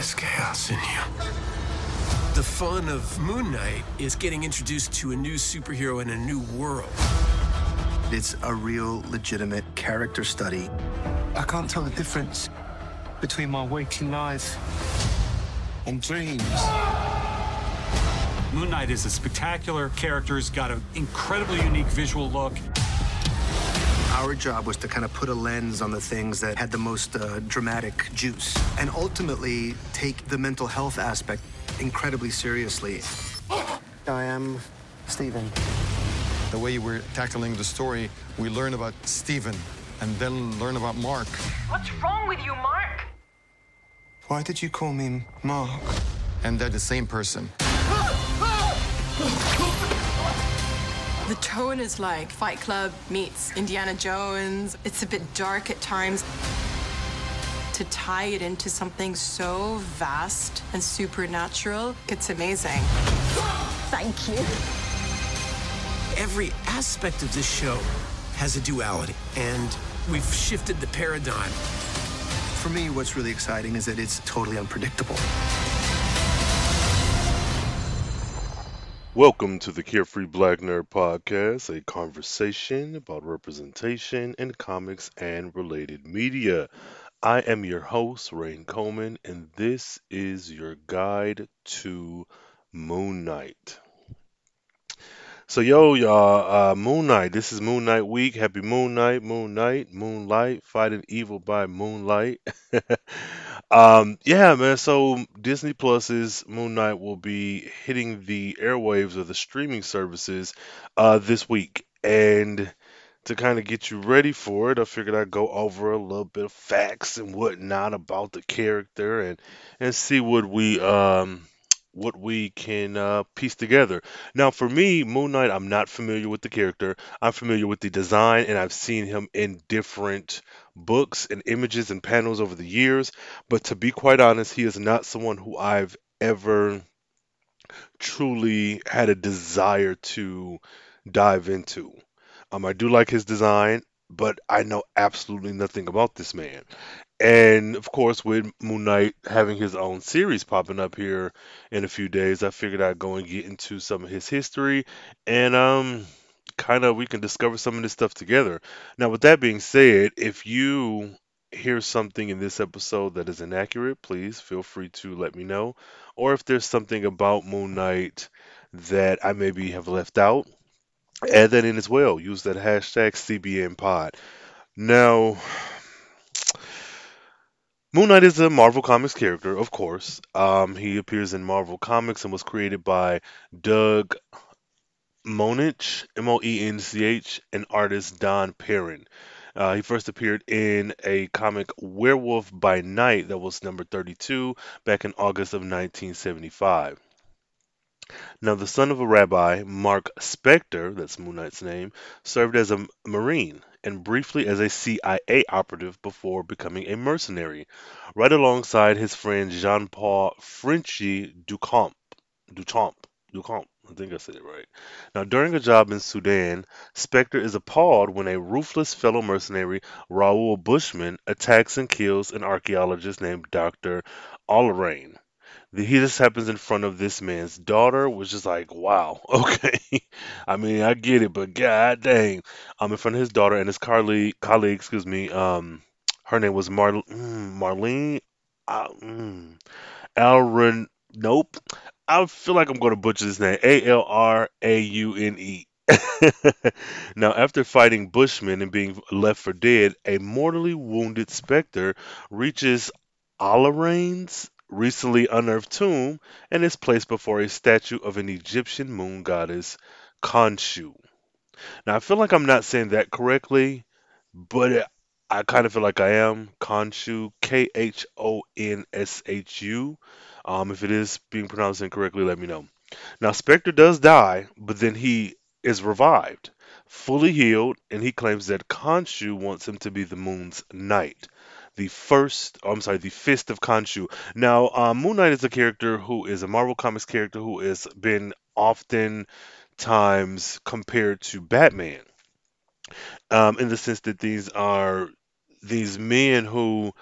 There's chaos in you. The fun of Moon Knight is getting introduced to a new superhero in a new world. It's a real, legitimate character study. I can't tell the difference between my waking life and dreams. Moon Knight is a spectacular character. He's got an incredibly unique visual look. Our job was to kind of put a lens on the things that had the most uh, dramatic juice and ultimately take the mental health aspect incredibly seriously. I am Stephen. The way we're tackling the story, we learn about Stephen and then learn about Mark. What's wrong with you, Mark? Why did you call me Mark? And they're the same person. The tone is like Fight Club meets Indiana Jones. It's a bit dark at times. To tie it into something so vast and supernatural, it's amazing. Thank you. Every aspect of this show has a duality, and we've shifted the paradigm. For me, what's really exciting is that it's totally unpredictable. Welcome to the Carefree Black Nerd Podcast, a conversation about representation in comics and related media. I am your host, Rain Coleman, and this is your guide to Moon Knight. So, yo, y'all, uh, Moon Knight. This is Moon Knight week. Happy Moon Knight, Moon Knight, Moonlight, fighting evil by moonlight. um, yeah, man. So, Disney Plus's Moon Knight will be hitting the airwaves of the streaming services uh, this week. And to kind of get you ready for it, I figured I'd go over a little bit of facts and whatnot about the character and and see what we um what we can uh, piece together. Now, for me, Moon Knight, I'm not familiar with the character. I'm familiar with the design, and I've seen him in different books and images and panels over the years. But to be quite honest, he is not someone who I've ever truly had a desire to dive into. Um, I do like his design, but I know absolutely nothing about this man. And of course, with Moon Knight having his own series popping up here in a few days, I figured I'd go and get into some of his history and um kind of we can discover some of this stuff together. Now, with that being said, if you hear something in this episode that is inaccurate, please feel free to let me know. Or if there's something about Moon Knight that I maybe have left out, add that in as well. Use that hashtag CBNPod. Now, Moon Knight is a Marvel Comics character, of course. Um, he appears in Marvel Comics and was created by Doug Moench, M O E N C H, and artist Don Perlin. Uh, he first appeared in a comic Werewolf by Night that was number 32 back in August of 1975. Now, the son of a rabbi, Mark Spector, that's Moon Knight's name, served as a Marine and briefly as a CIA operative before becoming a mercenary, right alongside his friend Jean Paul Frenchie Duchamp. Duchamp. Duchamp. I think I said it right. Now, during a job in Sudan, Spector is appalled when a ruthless fellow mercenary, Raoul Bushman, attacks and kills an archaeologist named Dr. Allerain. He just happens in front of this man's daughter, which is like, wow, okay. I mean, I get it, but god dang, I'm in front of his daughter and his colleague, colleague, excuse me. Um, her name was Mar- mm, Marlene. Uh, mm, Alran. Nope. I feel like I'm going to butcher this name. A L R A U N E. now, after fighting Bushman and being left for dead, a mortally wounded Spector reaches Allerain's recently unearthed tomb and is placed before a statue of an Egyptian moon goddess, Khonshu. Now, I feel like I'm not saying that correctly, but I kind of feel like I am. Khonshu, K H O N S H U. Um, if it is being pronounced incorrectly, let me know. Now, Spector does die, but then he is revived, fully healed, and he claims that Khonshu wants him to be the moon's knight the first, oh, I'm sorry, the Fist of Khonshu. Now, um, Moon Knight is a character who is a Marvel Comics character who has been often times compared to Batman, um, in the sense that these are these men who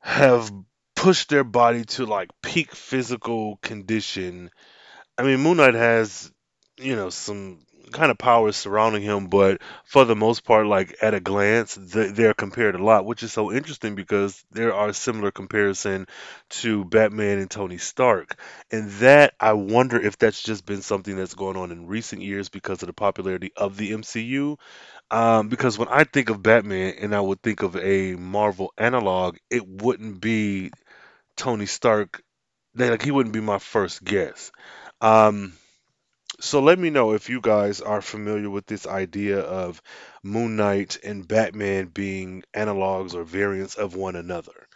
have pushed their body to like peak physical condition. I mean, Moon Knight has, you know, some kind of powers surrounding him, but for the most part, like at a glance, th- they're compared a lot, which is so interesting because there are similar comparison to Batman and Tony Stark, and that I wonder if that's just been something that's going on in recent years because of the popularity of the MCU. Um, because when I think of Batman and I would think of a Marvel analog, it wouldn't be Tony Stark. Like he wouldn't be my first guess. Um, so let me know if you guys are familiar with this idea of Moon Knight and Batman being analogs or variants of one another.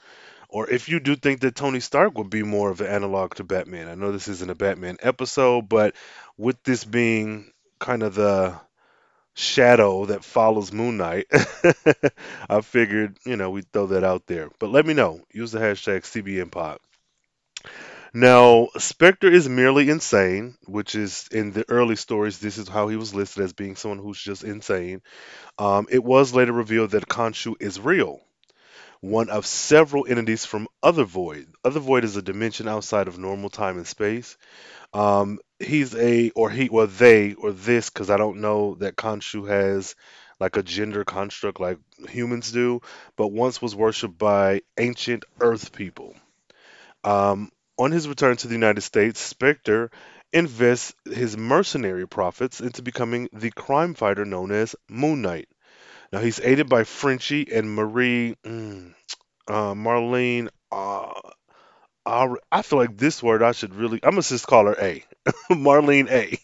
Or if you do think that Tony Stark would be more of an analog to Batman. I know this isn't a Batman episode, but with this being kind of the shadow that follows Moon Knight, I figured, you know, we'd throw that out there. But let me know. Use the hashtag CBNPod. Now, Spector is merely insane, which is in the early stories, this is how he was listed as being someone who's just insane. Um, it was later revealed that Khonshu is real, one of several entities from Other Void. Other Void is a dimension outside of normal time and space. Um, he's a, or he, or they, or this, because I don't know that Khonshu has like a gender construct like humans do, but once was worshipped by ancient Earth people. Um, on his return to the United States, Spector invests his mercenary profits into becoming the crime fighter known as Moon Knight. Now he's aided by Frenchie and Marie mm, uh, Marlene. Uh, I I feel like this word I should really. I'm gonna just call her A, Marlene A,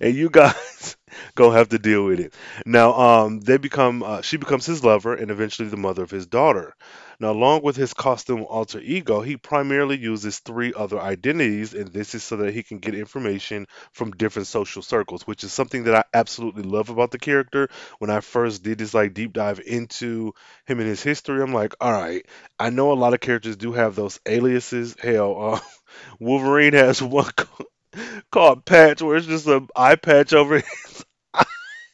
and you guys gonna have to deal with it. Now, um, they become. Uh, she becomes his lover and eventually the mother of his daughter. Now, along with his costume alter ego, he primarily uses three other identities, and this is so that he can get information from different social circles, which is something that I absolutely love about the character. When I first did this like deep dive into him and his history, I'm like, all right, I know a lot of characters do have those aliases. Hell, uh, Wolverine has one called Patch, where it's just an eye patch over his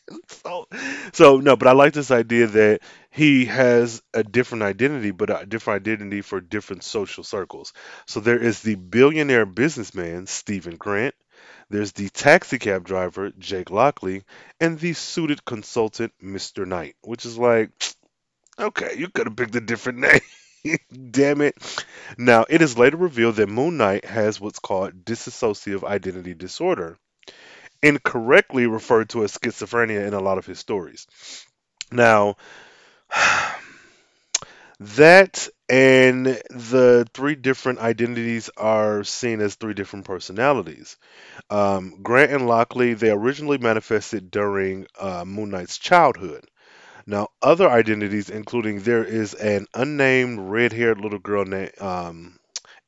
so so no but i like this idea that he has a different identity but a different identity for different social circles. So there is the billionaire businessman stephen grant. There's the taxi cab driver jake lockley and the suited consultant mr knight which is like okay you could have picked a different name. Damn it. Now it is later revealed that moon knight has what's called dissociative identity disorder incorrectly referred to as schizophrenia in a lot of his stories. Now, that and the three different identities are seen as three different personalities. Um, Grant and Lockley, they originally manifested during uh, Moon Knight's childhood. Now, other identities, including there is an unnamed red haired little girl named um,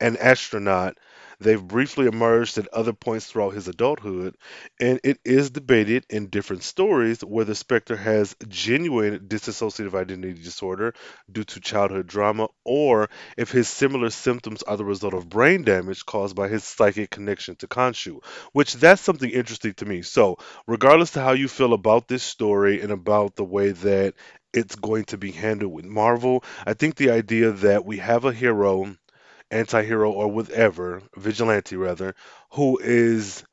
an astronaut They've briefly emerged at other points throughout his adulthood, and it is debated in different stories whether Spector has genuine dissociative identity disorder due to childhood drama or if his similar symptoms are the result of brain damage caused by his psychic connection to Khonshu, which that's something interesting to me. So, regardless to how you feel about this story and about the way that it's going to be handled with Marvel, I think the idea that we have a hero anti-hero or whatever, vigilante rather, who is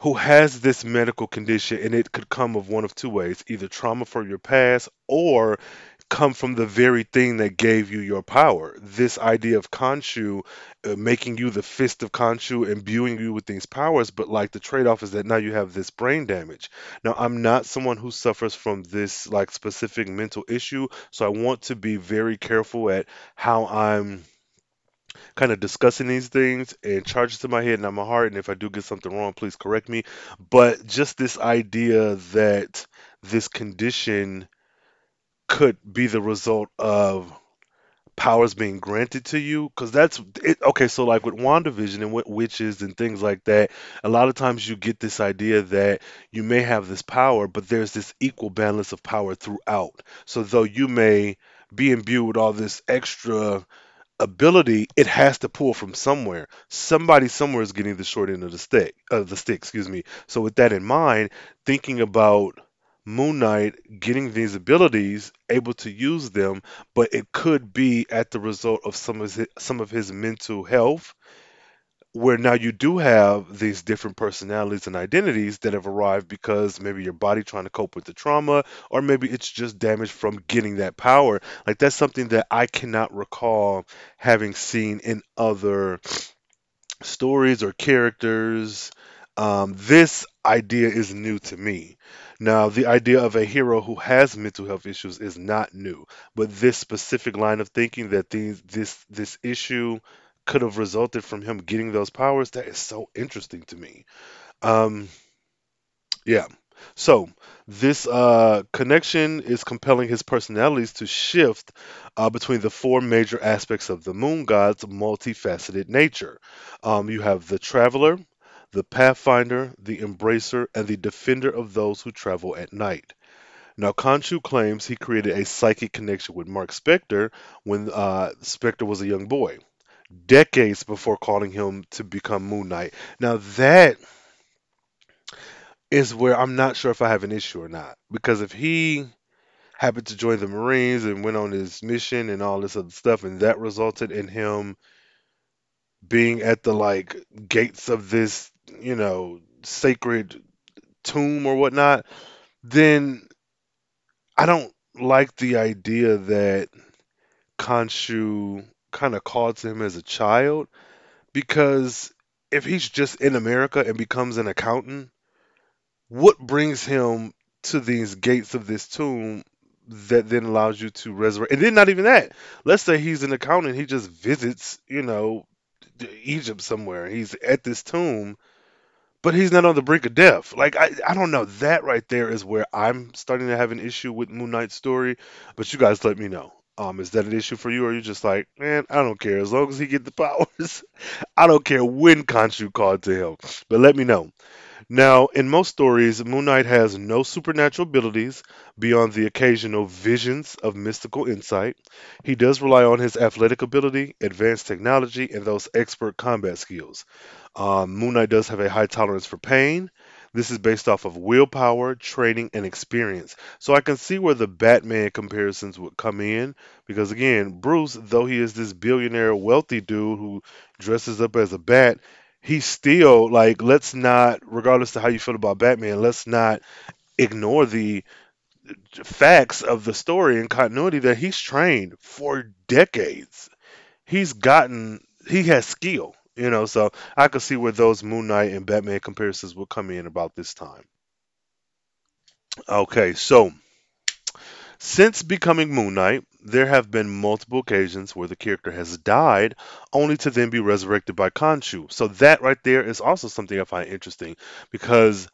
who has this medical condition and it could come of one of two ways, either trauma from your past or come from the very thing that gave you your power. This idea of Khonshu uh, making you the fist of Khonshu, imbuing you with these powers, but like the trade-off is that now you have this brain damage. Now, I'm not someone who suffers from this like specific mental issue, so I want to be very careful at how I'm kind of discussing these things and charges to my head and my heart. And if I do get something wrong, please correct me. But just this idea that this condition could be the result of powers being granted to you because that's it okay so like with wandavision and with witches and things like that a lot of times you get this idea that you may have this power but there's this equal balance of power throughout so though you may be imbued with all this extra ability, it has to pull from somewhere. Somebody somewhere is getting the short end of the stick. Of the stick, excuse me. So with that in mind, thinking about Moon Knight getting these abilities, able to use them, but it could be at the result of some of his, some of his mental health where now you do have these different personalities and identities that have arrived because maybe your body trying to cope with the trauma or maybe it's just damage from getting that power. Like that's something that i cannot recall having seen in other stories or characters. Um, this idea is new to me. Now the idea of a hero who has mental health issues is not new but this specific line of thinking that these this this issue could have resulted from him getting those powers that is so interesting to me. Um yeah. So this uh connection is compelling his personalities to shift uh, between the four major aspects of the moon god's multifaceted nature. Um you have the traveler the pathfinder the embracer and the defender of those who travel at night. Now, Khonshu claims he created a psychic connection with Mark Spector when uh, Spector was a young boy decades before calling him to become Moon Knight. Now that is where I'm not sure if I have an issue or not. Because if he happened to join the Marines and went on his mission and all this other stuff, and that resulted in him being at the like gates of this, you know, sacred tomb or whatnot, then I don't like the idea that Khonshu kind of called to him as a child because if he's just in America and becomes an accountant, what brings him to these gates of this tomb that then allows you to resurrect? And then not even that. Let's say he's an accountant, he just visits, you know, Egypt somewhere. He's at this tomb, but he's not on the brink of death. Like I, I don't know. That right there is where I'm starting to have an issue with Moon Knight's story. But you guys let me know. Um, is that an issue for you, or are you just like, man, I don't care as long as he get the powers. I don't care when Khonshu called to him, but let me know. Now, in most stories, Moon Knight has no supernatural abilities beyond the occasional visions of mystical insight. He does rely on his athletic ability, advanced technology, and those expert combat skills. Um, Moon Knight does have a high tolerance for pain. This is based off of willpower, training, and experience. So I can see where the Batman comparisons would come in because, again, Bruce, though he is this billionaire, wealthy dude who dresses up as a bat, he's still like, let's not, regardless of how you feel about Batman, let's not ignore the facts of the story and continuity that he's trained for decades. He's gotten, he has skill. You know, so I could see where those Moon Knight and Batman comparisons would come in about this time. Okay, so since becoming Moon Knight, there have been multiple occasions where the character has died, only to then be resurrected by Khonshu. So that right there is also something I find interesting because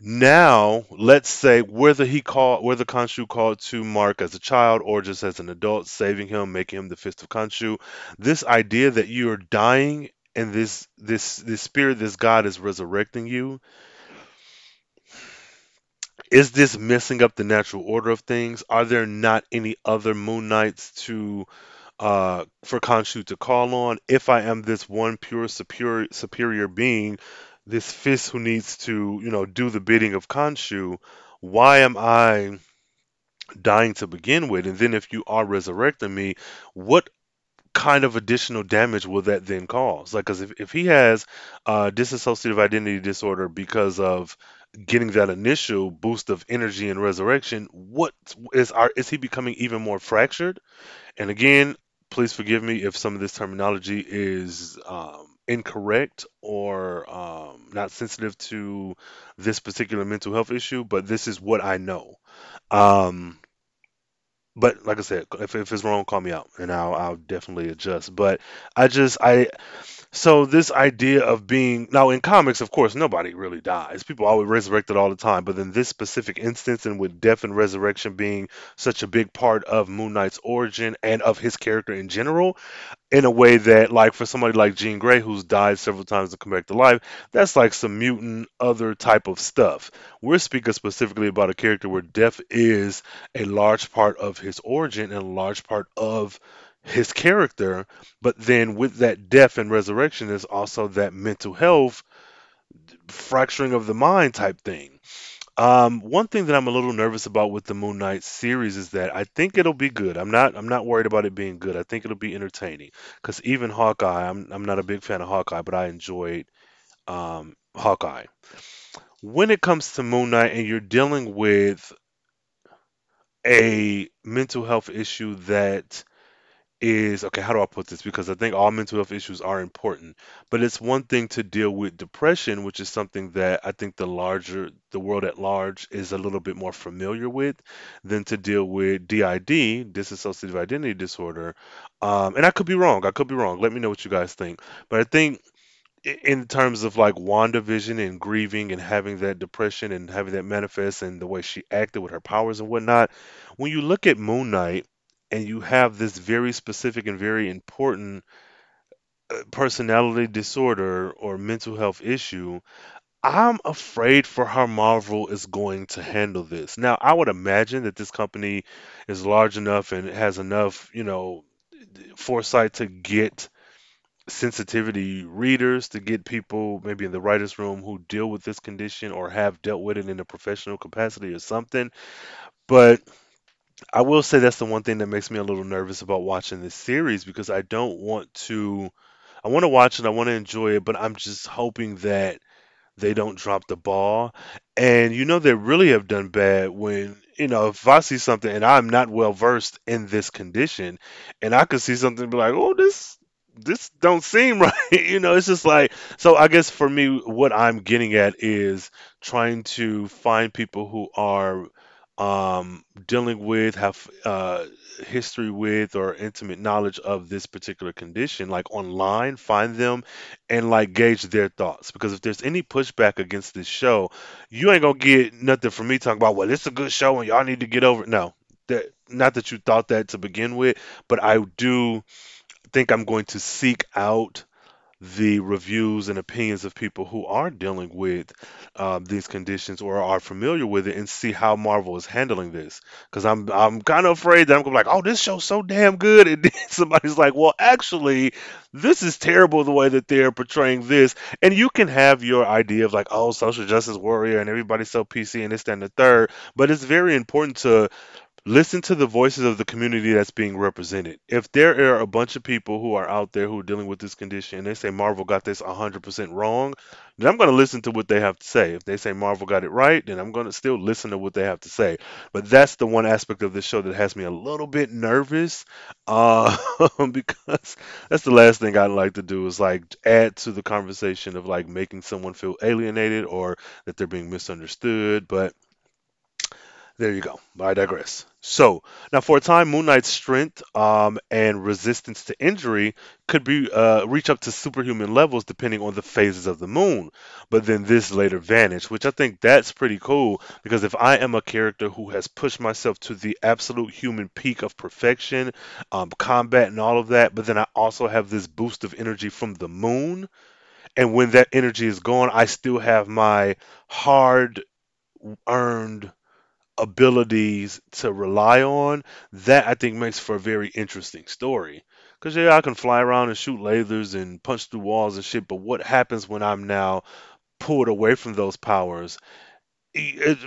now let's say whether he called whether Khonshu called to Mark as a child or just as an adult, saving him, making him the fist of Khonshu, this idea that you are dying and this this this spirit, this God is resurrecting you. Is this messing up the natural order of things? Are there not any other Moon Knights to uh, for Khonshu to call on? If I am this one pure superior superior being, this fist who needs to you know do the bidding of Khonshu, why am I dying to begin with? And then if you are resurrecting me, what kind of additional damage will that then cause? Like, because if, if he has uh, dissociative identity disorder because of getting that initial boost of energy and resurrection, what is our is he becoming even more fractured? And again, please forgive me if some of this terminology is um, incorrect or um, not sensitive to this particular mental health issue, but this is what I know. Um, but like I said, if, if it's wrong, call me out, and I'll I'll definitely adjust. But I just I so this idea of being now in comics, of course, nobody really dies. People always resurrected all the time. But in this specific instance, and with death and resurrection being such a big part of Moon Knight's origin and of his character in general, in a way that, like, for somebody like Jean Grey, who's died several times to come back to life, that's like some mutant other type of stuff. We're speaking specifically about a character where death is a large part of his origin and a large part of his character, but then with that death and resurrection is also that mental health fracturing of the mind type thing. Um, one thing that I'm a little nervous about with the Moon Knight series is that I think it'll be good. I'm not I'm not worried about it being good. I think it'll be entertaining. Because even Hawkeye, I'm I'm not a big fan of Hawkeye, but I enjoyed um, Hawkeye. When it comes to Moon Knight and you're dealing with a mental health issue that is okay, how do I put this? Because I think all mental health issues are important, but it's one thing to deal with depression, which is something that I think the larger the world at large is a little bit more familiar with than to deal with DID, dissociative identity disorder. Um, and I could be wrong. I could be wrong. Let me know what you guys think. But I think in terms of like WandaVision and grieving and having that depression and having that manifest and the way she acted with her powers and whatnot, when you look at Moon Knight and you have this very specific and very important uh, personality disorder or mental health issue, I'm afraid for how Marvel is going to handle this. Now, I would imagine that this company is large enough and has enough, you know, foresight to get sensitivity readers, to get people maybe in the writers' room who deal with this condition or have dealt with it in a professional capacity or something. But I will say that's the one thing that makes me a little nervous about watching this series because I don't want to. I want to watch it, I want to enjoy it, but I'm just hoping that they don't drop the ball. And you know they really have done bad when, you know, if I see something and I'm not well versed in this condition and I could see something and be like, "Oh, this this don't seem right." You know, it's just like so I guess for me what I'm getting at is trying to find people who are um, dealing with, have uh, history with, or intimate knowledge of this particular condition, like online, find them and like gauge their thoughts. Because if there's any pushback against this show, you ain't gonna get nothing from me talking about, well, it's a good show and y'all need to get over it. No, that not that you thought that to begin with, but I do think I'm going to seek out the reviews and opinions of people who are dealing with um, these conditions or are familiar with it and see how Marvel is handling this. Because I'm I'm kind of afraid that I'm gonna be like, oh, this show's so damn good, and then somebody's like, well, actually, this is terrible the way that they're portraying this. And you can have your idea of like, oh, social justice warrior, and everybody's so PC and this, that, and the third. But it's very important to listen to the voices of the community that's being represented. If there are a bunch of people who are out there who are dealing with this condition and they say Marvel got this 100% wrong, then I'm going to listen to what they have to say. If they say Marvel got it right, then I'm going to still listen to what they have to say. But that's the one aspect of this show that has me a little bit nervous uh, because that's the last thing I'd like to do is like add to the conversation of like making someone feel alienated or that they're being misunderstood. But there you go. I digress. So now, for a time, Moon Knight's strength um, and resistance to injury could be uh, reach up to superhuman levels depending on the phases of the moon. But then this later vanished, which I think that's pretty cool because if I am a character who has pushed myself to the absolute human peak of perfection, um, combat and all of that, but then I also have this boost of energy from the moon, and when that energy is gone, I still have my hard earned abilities to rely on, that I think makes for a very interesting story. Because, yeah, I can fly around and shoot lasers and punch through walls and shit, but what happens when I'm now pulled away from those powers?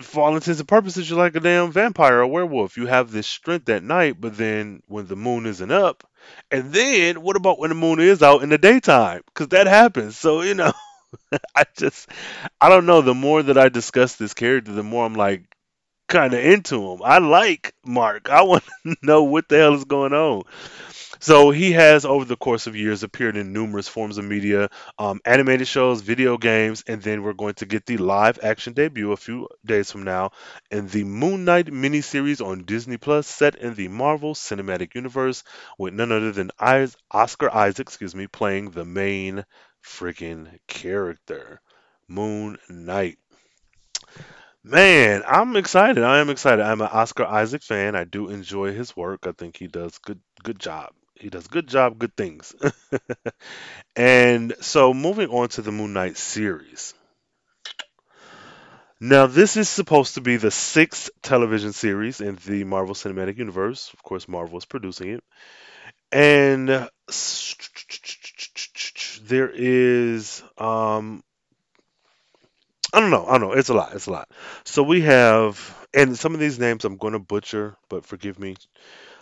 For all intents and purposes, you're like a damn vampire or werewolf. You have this strength at night, but then when the moon isn't up, and then what about when the moon is out in the daytime? Because that happens. So, you know, I just, I don't know. The more that I discuss this character, the more I'm like, kind of into him. I like Mark. I want to know what the hell is going on. So he has, over the course of years, appeared in numerous forms of media, um, animated shows, video games, and then we're going to get the live action debut a few days from now in the Moon Knight miniseries on Disney Plus, set in the Marvel Cinematic Universe, with none other than Oscar Isaac, excuse me, playing the main freaking character, Moon Knight. Man, I'm excited. I am excited. I'm an Oscar Isaac fan. I do enjoy his work. I think he does good good job. He does good job, good things. and so moving on to the Moon Knight series. Now, this is supposed to be the sixth television series in the Marvel Cinematic Universe. Of course, Marvel is producing it. And there is um I don't know. I don't know. It's a lot. It's a lot. So we have, and some of these names I'm going to butcher, but forgive me.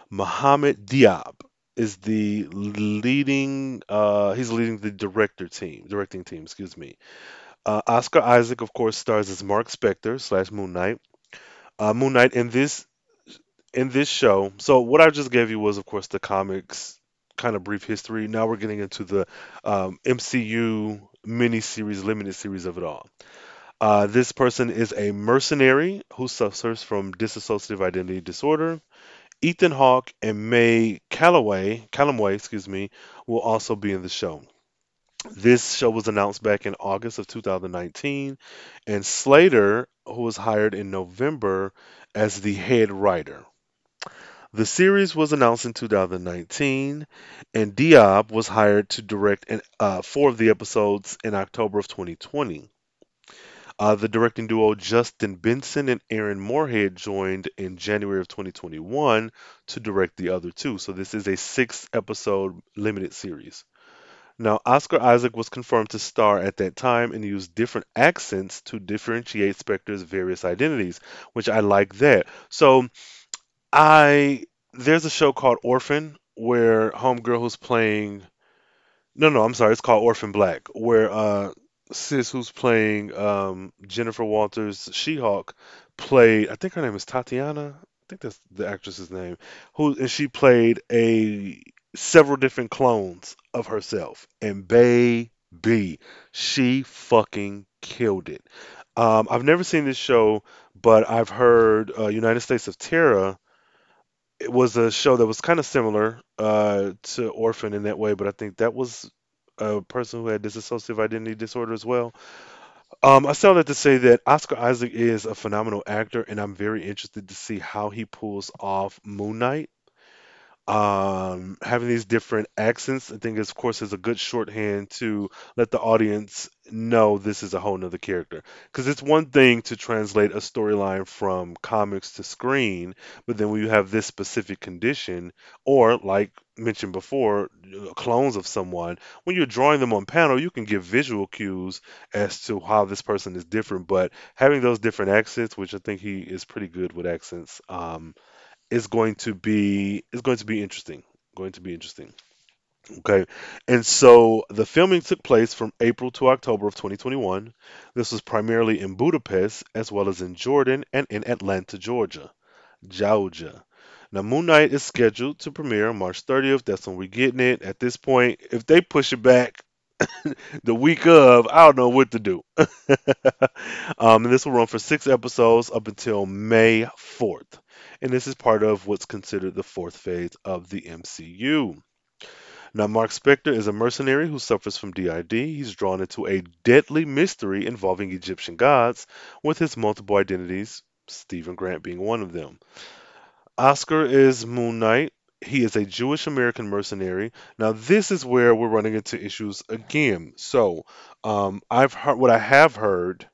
Mohammed Diab is the leading. Uh, he's leading the director team, directing team. Excuse me. Uh, Oscar Isaac, of course, stars as Mark Spector slash Moon Knight. Uh, Moon Knight in this in this show. So what I just gave you was, of course, the comics kind of brief history. Now we're getting into the um, MCU mini series, limited series of it all. Uh, this person is a mercenary who suffers from dissociative identity disorder. Ethan Hawke and May Calloway, Calloway, excuse me, will also be in the show. This show was announced back in August of 2019, and Slater, who was hired in November as the head writer. The series was announced in 2019, and Diab was hired to direct an, uh, four of the episodes in October of 2020. Uh, the directing duo Justin Benson and Aaron Moorhead joined in January of 2021 to direct the other two. So this is a six episode limited series. Now, Oscar Isaac was confirmed to star at that time and used different accents to differentiate Spector's various identities, which I like that. So I there's a show called Orphan where Homegirl who's playing no no I'm sorry it's called Orphan Black where uh sis who's playing um Jennifer Walters She-Hulk played I think her name is Tatiana I think that's the actress's name who and she played a several different clones of herself. And baby she fucking killed it. Um I've never seen this show but I've heard uh, United States of Tara it was a show that was kind of similar uh, to Orphan in that way, but I think that was a person who had dissociative identity disorder as well. Um, I say that to say that Oscar Isaac is a phenomenal actor, and I'm very interested to see how he pulls off Moon Knight um, having these different accents, I think, is, of course, is a good shorthand to let the audience know this is a whole nother character. Because it's one thing to translate a storyline from comics to screen, but then when you have this specific condition, or like mentioned before, clones of someone, when you're drawing them on panel, you can give visual cues as to how this person is different. But having those different accents, which I think he is pretty good with accents, um, is going to be is going to be interesting. Going to be interesting. Okay. And so the filming took place from April to October of 2021. This was primarily in Budapest as well as in Jordan and in Atlanta, Georgia. Georgia. Now Moon Knight is scheduled to premiere March 30th. That's when we're getting it. At this point, if they push it back the week of, I don't know what to do. um, and this will run for six episodes up until May 4th and this is part of what's considered the fourth phase of the MCU. Now, Mark Spector is a mercenary who suffers from DID. He's drawn into a deadly mystery involving Egyptian gods with his multiple identities, Stephen Grant being one of them. Oscar is Moon Knight. He is a Jewish American mercenary. Now, this is where we're running into issues again. So, um, I've heard what I have heard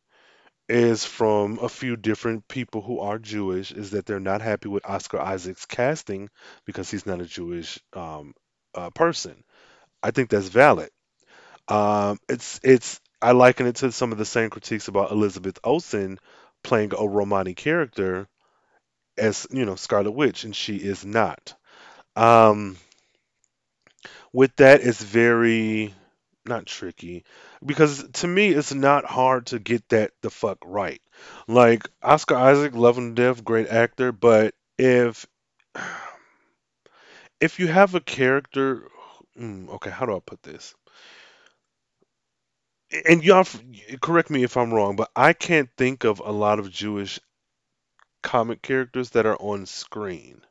is from a few different people who are Jewish is that they're not happy with Oscar Isaac's casting because he's not a Jewish um, uh, person. I think that's valid. Um, it's it's I liken it to some of the same critiques about Elizabeth Olsen playing a Romani character as you know Scarlet Witch, and she is not. Um, with that, it's very not tricky because to me it's not hard to get that the fuck right. Like Oscar Isaac, love to death, great actor, but if if you have a character, mm, okay, how do I put this? And y'all correct me if I'm wrong, but I can't think of a lot of Jewish comic characters that are on screen.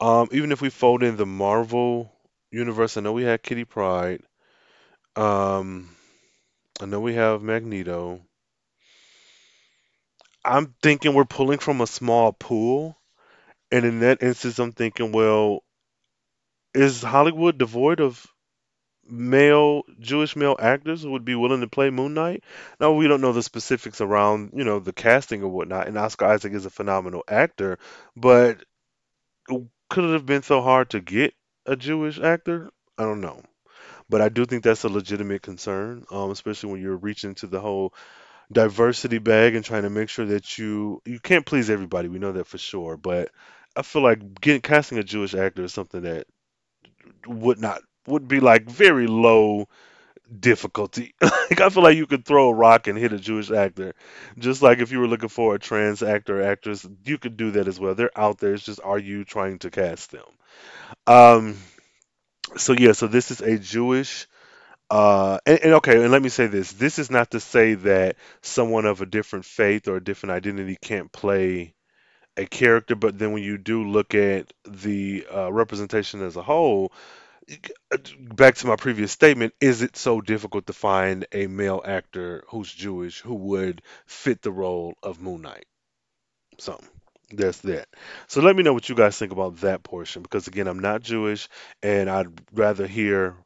Um, even if we fold in the Marvel universe, I know we had Kitty Pryde. Um, I know we have Magneto. I'm thinking we're pulling from a small pool, and in that instance, I'm thinking, well, is Hollywood devoid of male Jewish male actors who would be willing to play Moon Knight? Now we don't know the specifics around you know the casting or whatnot, and Oscar Isaac is a phenomenal actor, but could it have been so hard to get a Jewish actor? I don't know. But I do think that's a legitimate concern, um, especially when you're reaching to the whole diversity bag and trying to make sure that you you can't please everybody. We know that for sure, but I feel like getting casting a Jewish actor is something that would not would be like very low difficulty. like I feel like you could throw a rock and hit a Jewish actor. Just like if you were looking for a trans actor or actress, you could do that as well. They're out there. It's just are you trying to cast them? Um so yeah, so this is a Jewish uh and, and okay, and let me say this. This is not to say that someone of a different faith or a different identity can't play a character, but then when you do look at the uh, representation as a whole, back to my previous statement, is it so difficult to find a male actor who's Jewish who would fit the role of Moon Knight? So there's that. So let me know what you guys think about that portion because again, I'm not Jewish and I'd rather hear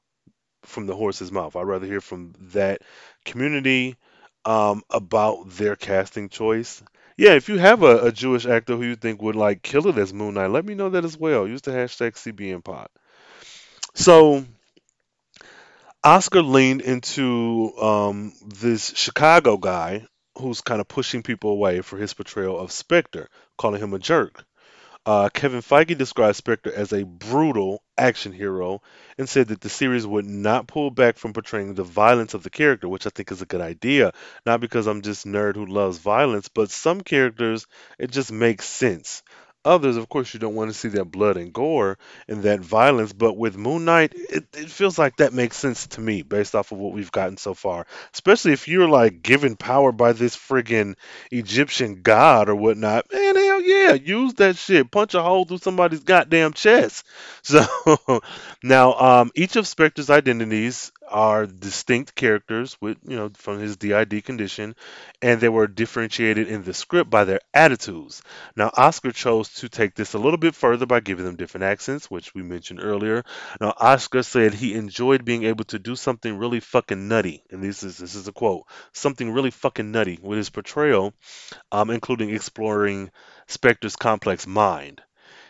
from the horse's mouth. I'd rather hear from that community um, about their casting choice. Yeah, if you have a, a Jewish actor who you think would like kill it as Moon Knight, let me know that as well. Use the hashtag CBNPod. So Oscar leaned into um, this Chicago guy who's kind of pushing people away for his portrayal of Spector, calling him a jerk. Uh, Kevin Feige described Spector as a brutal action hero and said that the series would not pull back from portraying the violence of the character, which I think is a good idea. Not because I'm just nerd who loves violence, but some characters it just makes sense. Others, of course, you don't want to see that blood and gore and that violence, but with Moon Knight, it, it feels like that makes sense to me based off of what we've gotten so far. Especially if you're like given power by this friggin' Egyptian god or whatnot. Man, hell yeah, use that shit. Punch a hole through somebody's goddamn chest. So now, um, each of Spector's identities are distinct characters with, you know, from his DID condition, and they were differentiated in the script by their attitudes. Now, Oscar chose to take this a little bit further by giving them different accents, which we mentioned earlier. Now, Oscar said he enjoyed being able to do something really fucking nutty, and this is this is a quote, something really fucking nutty with his portrayal, um, including exploring Spector's complex mind.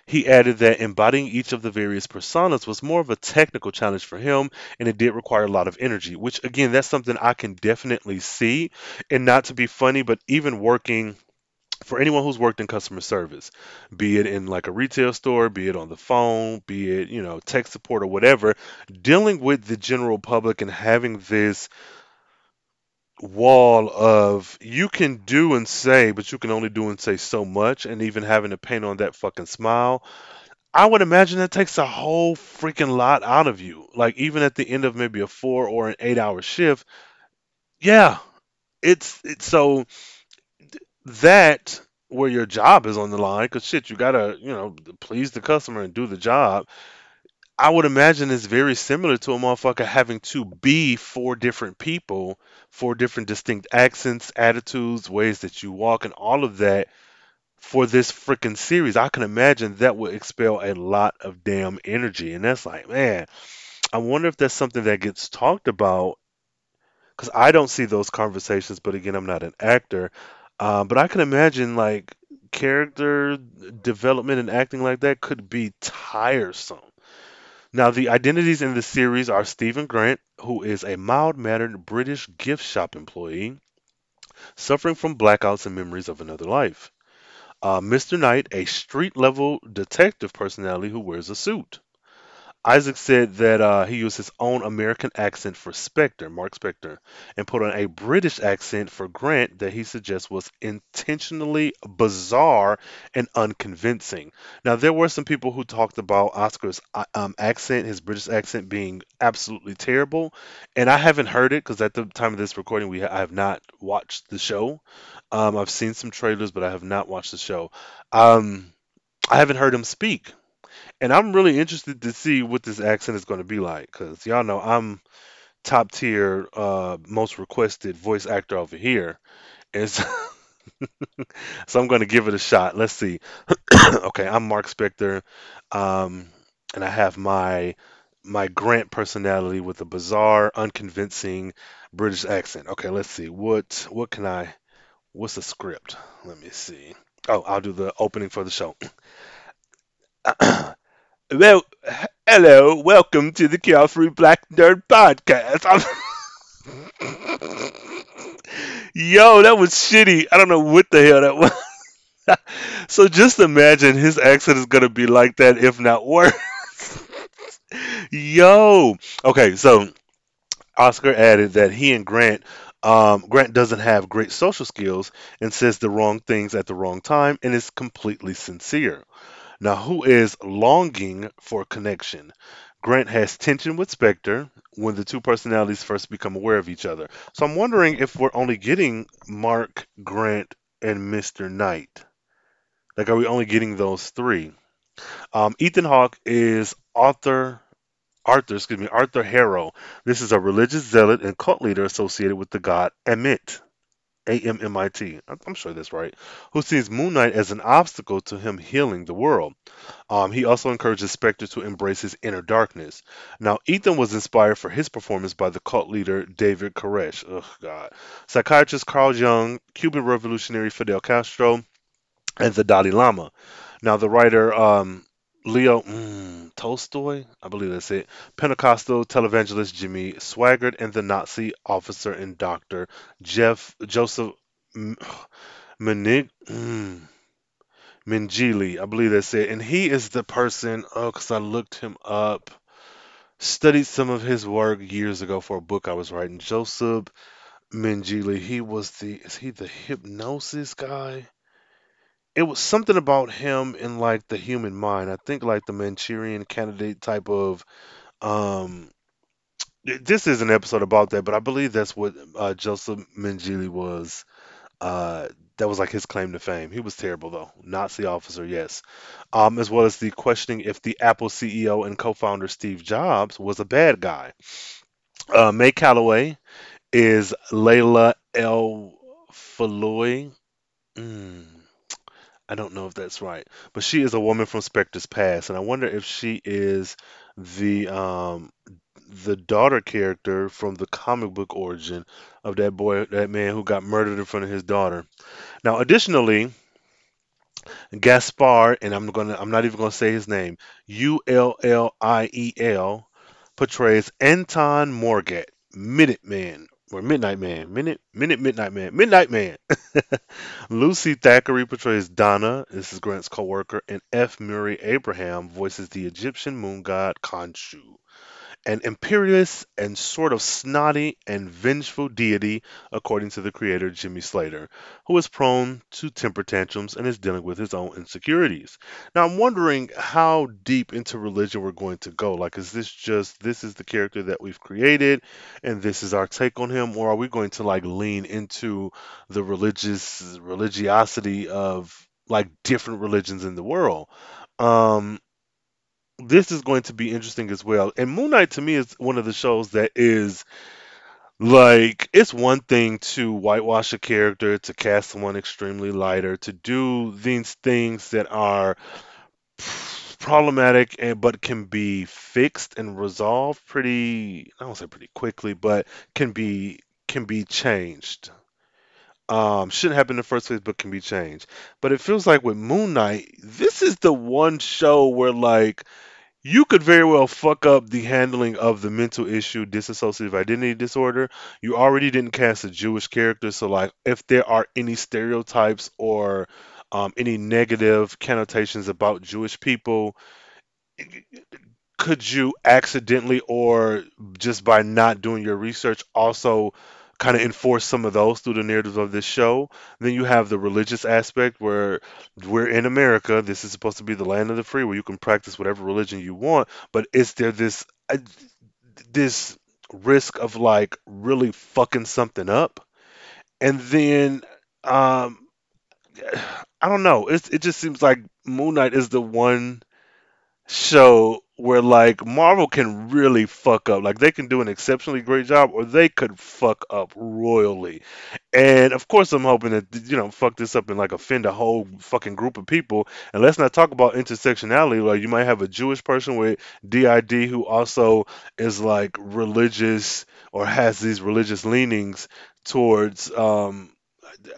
He added that embodying each of the various personas was more of a technical challenge for him, and it did require a lot of energy, which, again, that's something I can definitely see. And not to be funny, but even working for anyone who's worked in customer service, be it in like a retail store, be it on the phone, be it, you know, tech support or whatever, dealing with the general public and having this wall of you can do and say, but you can only do and say so much, and even having to paint on that fucking smile. I would imagine that takes a whole freaking lot out of you. Like even at the end of maybe a four or an eight hour shift, yeah, it's it's so that where your job is on the line because shit, you gotta you know please the customer and do the job. I would imagine it's very similar to a motherfucker having to be four different people, four different distinct accents, attitudes, ways that you walk, and all of that for this freaking series. I can imagine that would expel a lot of damn energy. And that's like, man, I wonder if that's something that gets talked about because I don't see those conversations, but again, I'm not an actor. Uh, but I can imagine like character development and acting like that could be tiresome. Now, the identities in the series are Stephen Grant, who is a mild mannered British gift shop employee suffering from blackouts and memories of another life. Uh, Mr. Knight, a street level detective personality who wears a suit. Isaac said that uh, he used his own American accent for Spector, Mark Spector, and put on a British accent for Grant that he suggests was intentionally bizarre and unconvincing. Now, there were some people who talked about Oscar's uh, um, accent, his British accent, being absolutely terrible, and I haven't heard it because at the time of this recording, we ha- I have not watched the show. Um, I've seen some trailers, but I have not watched the show. Um, I haven't heard him speak and I'm really interested to see what this accent is going to be like because y'all know I'm top tier, uh, most requested voice actor over here, and so, so I'm going to give it a shot. Let's see. okay, I'm Mark Spector, um, and I have my my Grant personality with a bizarre, unconvincing British accent. Okay, let's see. What what can I? What's the script? Let me see. Oh, I'll do the opening for the show. Well, hello, welcome to the Carefree Black Nerd Podcast. Yo, that was shitty. I don't know what the hell that was. so just imagine his accent is gonna be like that, if not worse. Yo. Okay, so Oscar added that he and Grant um, Grant doesn't have great social skills and says the wrong things at the wrong time and is completely sincere. Now, who is longing for connection? Grant has tension with Spector when the two personalities first become aware of each other. So I'm wondering if we're only getting Mark, Grant, and Mr. Knight. Like, are we only getting those three? Um, Ethan Hawke is Arthur, Arthur, excuse me, Arthur Harrow. This is a religious zealot and cult leader associated with the god Amit, A-M-M-I-T. I'm sure that's right. Who sees Moon Knight as an obstacle to him healing the world. Um, he also encourages Spector to embrace his inner darkness. Now, Ethan was inspired for his performance by the cult leader David Koresh. Ugh, God. Psychiatrist Carl Jung, Cuban revolutionary Fidel Castro, and the Dalai Lama. Now, the writer um, Leo mm, Tolstoy, I believe that's it, Pentecostal televangelist Jimmy Swaggart, and the Nazi officer and doctor Jeff Joseph Menig. Mm, Mengele, I believe that's it. And he is the person, oh, because I looked him up, studied some of his work years ago for a book I was writing. Joseph Mengele, he was the, is he the hypnosis guy? It was something about him in like the human mind. I think like the Manchurian candidate type of, um, this is an episode about that, but I believe that's what uh, Joseph Mengele was. Uh, that was like his claim to fame. He was terrible though. Nazi officer, yes. Um, as well as the questioning if the Apple CEO and co-founder Steve Jobs was a bad guy. Uh, May Calloway is Layla El Faloy. Mm, I don't know if that's right, but she is a woman from Spector's past, and I wonder if she is the um the daughter character from the comic book origin of that boy, that man who got murdered in front of his daughter. Now, additionally, Gaspard, and I'm gonna I'm not even gonna say his name, U L L I E L, portrays Anton Morgat, Minuteman, or Midnight Man, Minute Minute Midnight Man, Midnight Man. Lucy Thackeray portrays Donna, this is Grant's co-worker, and F. Murray Abraham voices the Egyptian moon god Khonshu an imperious and sort of snotty and vengeful deity, according to the creator Jimmy Slater, who is prone to temper tantrums and is dealing with his own insecurities. Now, I'm wondering how deep into religion we're going to go. Like, is this just this is the character that we've created and this is our take on him, or are we going to like lean into the religious religiosity of like different religions in the world? Um, this is going to be interesting as well. And Moon Knight to me is one of the shows that is like it's one thing to whitewash a character, to cast someone extremely lighter, to do these things that are problematic and but can be fixed and resolved pretty I don't say pretty quickly, but can be can be changed. Um, shouldn't happen in the first place, but can be changed. But it feels like with Moon Knight, this is the one show where like you could very well fuck up the handling of the mental issue dissociative identity disorder. You already didn't cast a Jewish character, so like if there are any stereotypes or um, any negative connotations about Jewish people, could you accidentally or just by not doing your research also kind of enforce some of those through the narratives of this show. Then you have the religious aspect where we're in America. This is supposed to be the land of the free, where you can practice whatever religion you want. But is there this uh, this risk of like really fucking something up? And then um, I don't know. It it just seems like Moon Knight is the one show where like Marvel can really fuck up. Like they can do an exceptionally great job or they could fuck up royally. And of course I'm hoping that you know fuck this up and like offend a whole fucking group of people. And let's not talk about intersectionality. Like you might have a Jewish person with DID who also is like religious or has these religious leanings towards um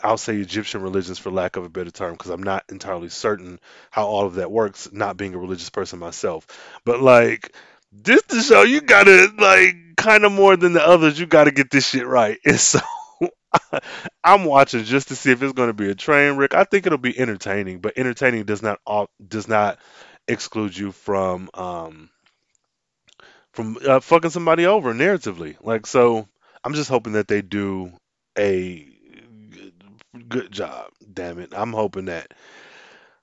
I'll say Egyptian religions for lack of a better term, because I'm not entirely certain how all of that works, not being a religious person myself. But like this to show you gotta like kind of more than the others, you gotta get this shit right. And so I'm watching just to see if it's going to be a train wreck. I think it'll be entertaining, but entertaining does not does not exclude you from um from uh, fucking somebody over narratively. Like so, I'm just hoping that they do a good, job. Damn it, I'm hoping that.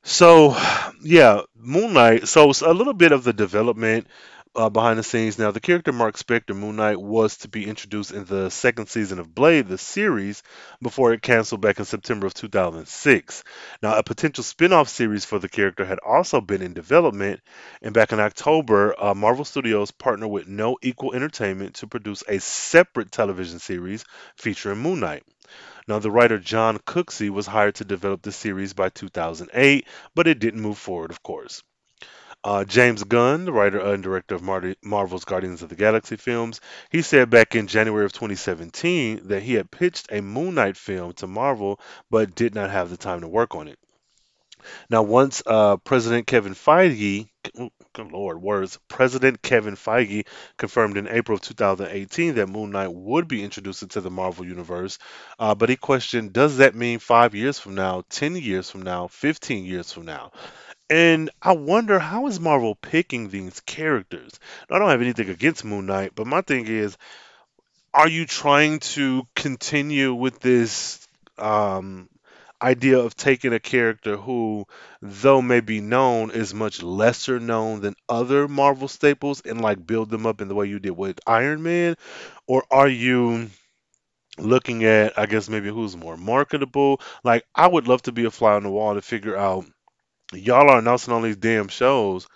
So, yeah, Moon Knight. So a little bit of the development uh, behind the scenes. Now, the character Mark Spector, Moon Knight, was to be introduced in the second season of Blade, the series, before it canceled back in September of 2006. Now, a potential spin-off series for the character had also been in development, and back in October, uh, Marvel Studios partnered with No Equal Entertainment to produce a separate television series featuring Moon Knight. Now, the writer John Cooksey was hired to develop the series by 2008, but it didn't move forward, of course. Uh, James Gunn, the writer and director of Mar- Marvel's Guardians of the Galaxy films, he said back in January of 2017 that he had pitched a Moon Knight film to Marvel, but did not have the time to work on it. Now, once uh, President Kevin Feige, good Lord, words, President Kevin Feige confirmed in April of 2018 that Moon Knight would be introduced into the Marvel Universe, uh, but he questioned, does that mean five years from now, 10 years from now, 15 years from now? And I wonder how is Marvel picking these characters? I don't have anything against Moon Knight, but my thing is, are you trying to continue with this um, idea of taking a character who, though may be known, is much lesser known than other Marvel staples and like build them up in the way you did with Iron Man? Or are you looking at, I guess, maybe who's more marketable? Like, I would love to be a fly on the wall to figure out y'all are announcing all these damn shows.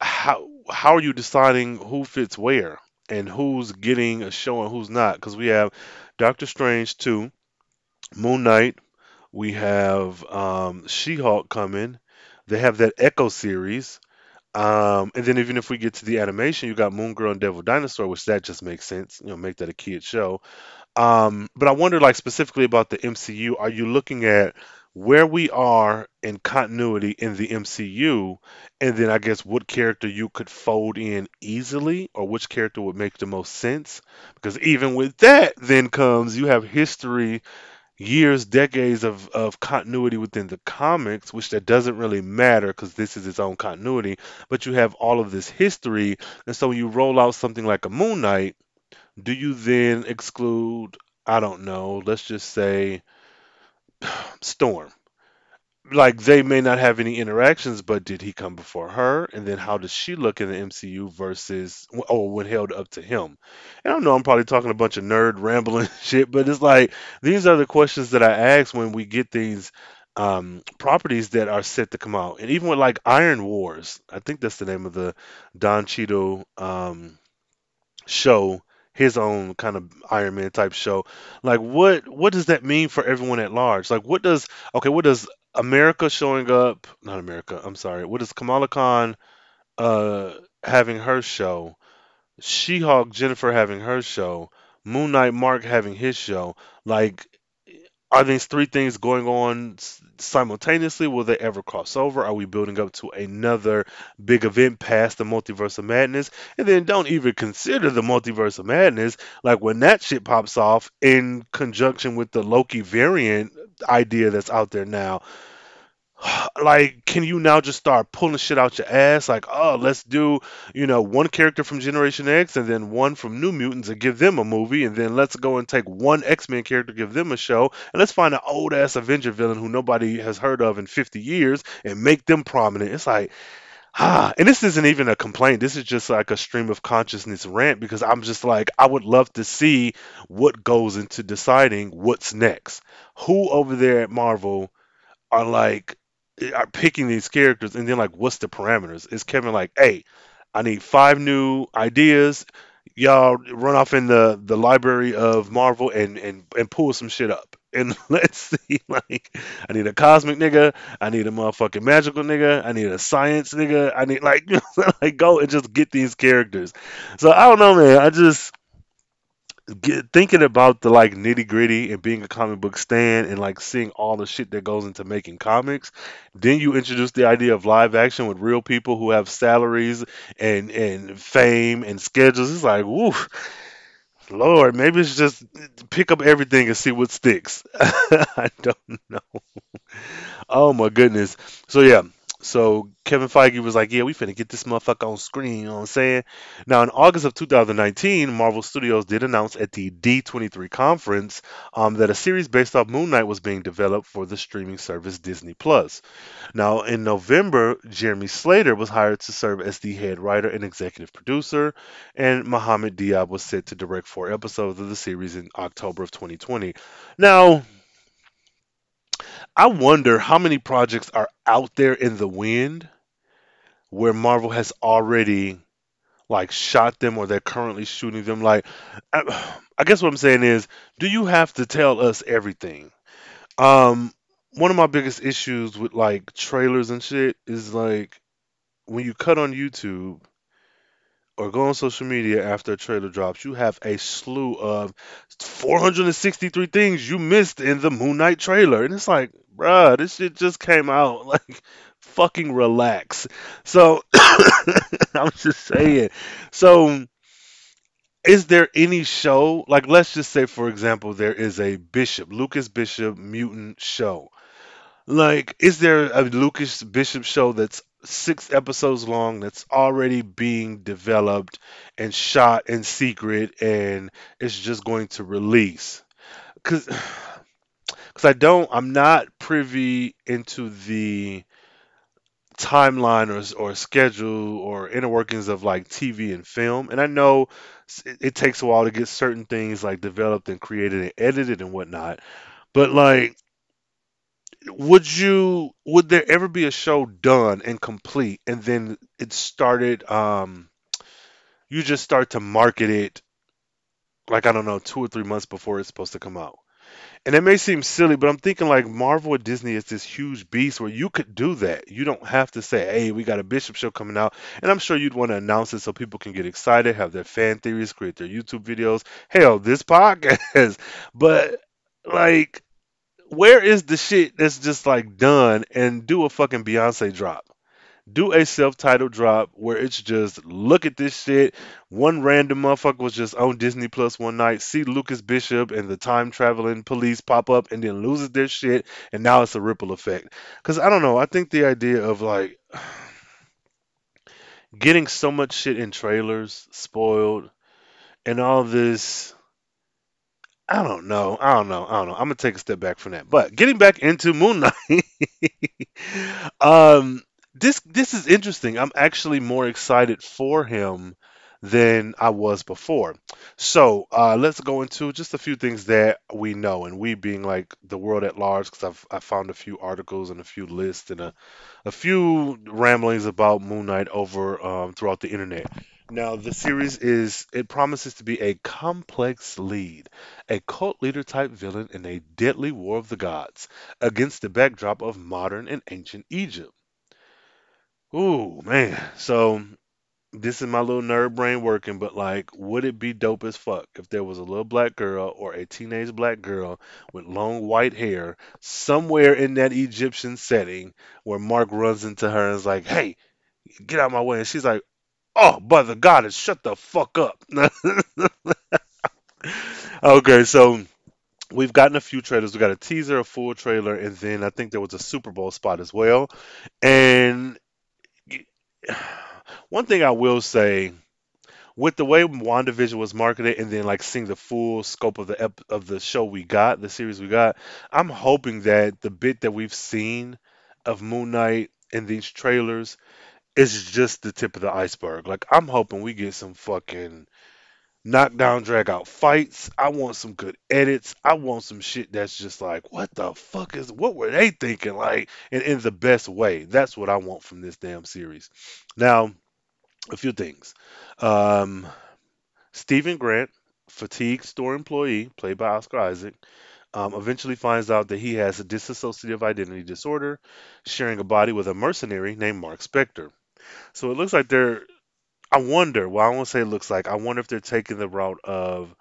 How how are you deciding who fits where and who's getting a show and who's not? Because we have Doctor Strange 2, Moon Knight, we have um, She-Hulk coming. They have that Echo series. Um, and then even if we get to the animation, you got Moon Girl and Devil Dinosaur, which that just makes sense. You know, make that a kid show. Um, but I wonder, like specifically about the MCU, are you looking at where we are in continuity in the MCU, and then I guess what character you could fold in easily, or which character would make the most sense? Because even with that, then comes you have history, years, decades of of continuity within the comics, which that doesn't really matter because this is its own continuity. But you have all of this history, and so when you roll out something like a Moon Knight do you then exclude, I don't know, let's just say Storm? Like they may not have any interactions, but did he come before her? And then how does she look in the MCU versus, or when held up to him? And I know I'm probably talking a bunch of nerd rambling shit, but it's like these are the questions that I ask when we get these um, properties that are set to come out. And even with like Iron Wars, I think that's the name of the Don Cheadle um, show his own kind of Iron Man type show. Like what what does that mean for everyone at large? Like what does okay, what does America showing up not America, I'm sorry. What does Kamala Khan uh having her show, She-Hulk Jennifer having her show, Moon Knight Mark having his show, like are these three things going on simultaneously? Will they ever cross over? Are we building up to another big event past the multiverse of madness? And then don't even consider the multiverse of madness. Like when that shit pops off in conjunction with the Loki variant idea that's out there now like can you now just start pulling shit out your ass? Like oh let's do you know one character from generation x and then one from new mutants and give them a movie and then let's go and take one x-men character give them a show and let's find an old ass avenger villain who nobody has heard of in 50 years and make them prominent. It's like ah and this isn't even a complaint. This is just like a stream of consciousness rant because i'm just like i would love to see what goes into deciding what's next. Who over there at marvel are like are picking these characters and then like what's the parameters? Is Kevin like, hey, I need five new ideas. Y'all run off in the the library of Marvel and and and pull some shit up. And let's see, like, I need a cosmic nigga, I need a motherfucking magical nigga, I need a science nigga, I need like, like go and just get these characters. So I don't know, man. I just get, thinking about the like nitty gritty and being a comic book stand and like seeing all the shit that goes into making comics, then you introduce the idea of live action with real people who have salaries and and fame and schedules. It's like, woof. Lord, maybe it's just pick up everything and see what sticks. I don't know. Oh my goodness. So yeah. So Kevin Feige was like, "Yeah, we finna get this motherfucker on screen." You know what I'm saying? Now, in August of 2019, Marvel Studios did announce at the D23 conference um, that a series based off Moon Knight was being developed for the streaming service Disney Plus. Now, in November, Jeremy Slater was hired to serve as the head writer and executive producer, and Mohamed Diab was set to direct four episodes of the series in October of 2020. Now, I wonder how many projects are out there in the wind where Marvel has already like shot them or they're currently shooting them. Like, I, I guess what I'm saying is, do you have to tell us everything? Um, one of my biggest issues with like trailers and shit is like when you cut on YouTube or go on social media after a trailer drops, you have a slew of 463 things you missed in the Moon Knight trailer. And it's like, bruh, this shit just came out. Like, fucking relax. So, I'm just saying. So, is there any show, like, let's just say, for example, there is a Bishop, Lucas Bishop mutant show. Like, is there a Lucas Bishop show that's six episodes long that's already being developed and shot in secret and it's just going to release? Because because I don't, I'm not privy into the timeline or, or schedule or inner workings of like TV and film. And I know it, it takes a while to get certain things like developed and created and edited and whatnot. But like, would you, would there ever be a show done and complete and then it started, um, you just start to market it like, I don't know, two or three months before it's supposed to come out? And it may seem silly, but I'm thinking like Marvel or Disney is this huge beast where you could do that. You don't have to say, "Hey, we got a Bishop show coming out," and I'm sure you'd want to announce it so people can get excited, have their fan theories, create their YouTube videos. Hell, this podcast. But like, where is the shit that's just like done and do a fucking Beyonce drop? Do a self-titled drop where it's just look at this shit. One random motherfucker was just on Disney Plus one night, see Lucas Bishop and the time traveling police pop up and then loses their shit, and now it's a ripple effect. Cause I don't know, I think the idea of like getting so much shit in trailers spoiled and all this I don't know. I don't know. I don't know. I'm gonna take a step back from that. But getting back into Moon Knight, um, this this is interesting. I'm actually more excited for him than I was before. So uh, let's go into just a few things that we know, and we being like the world at large, because I've I found a few articles and a few lists and a a few ramblings about Moon Knight over um, throughout the internet. Now, the series is, it promises to be a complex lead, a cult leader type villain in a deadly war of the gods against the backdrop of modern and ancient Egypt. Ooh, man. So, this is my little nerd brain working, but like, would it be dope as fuck if there was a little black girl or a teenage black girl with long white hair somewhere in that Egyptian setting where Mark runs into her and is like, hey, get out of my way. And she's like, oh, brother goddess, shut the fuck up. okay, so we've gotten a few trailers. We got a teaser, a full trailer, and then I think there was a Super Bowl spot as well. And one thing I will say with the way WandaVision was marketed and then like seeing the full scope of the ep- of the show we got, the series we got, I'm hoping that the bit that we've seen of Moon Knight in these trailers is just the tip of the iceberg. Like I'm hoping we get some fucking knockdown drag out fights. I want some good edits. I want some shit that's just like, what the fuck is what were they thinking? Like and in the best way. That's what I want from this damn series. Now, a few things. Um Stephen Grant, fatigue store employee, played by Oscar Isaac, um, eventually finds out that he has a dissociative identity disorder, sharing a body with a mercenary named Mark Spector. So it looks like they're. I wonder. Well, I won't say it looks like. I wonder if they're taking the route of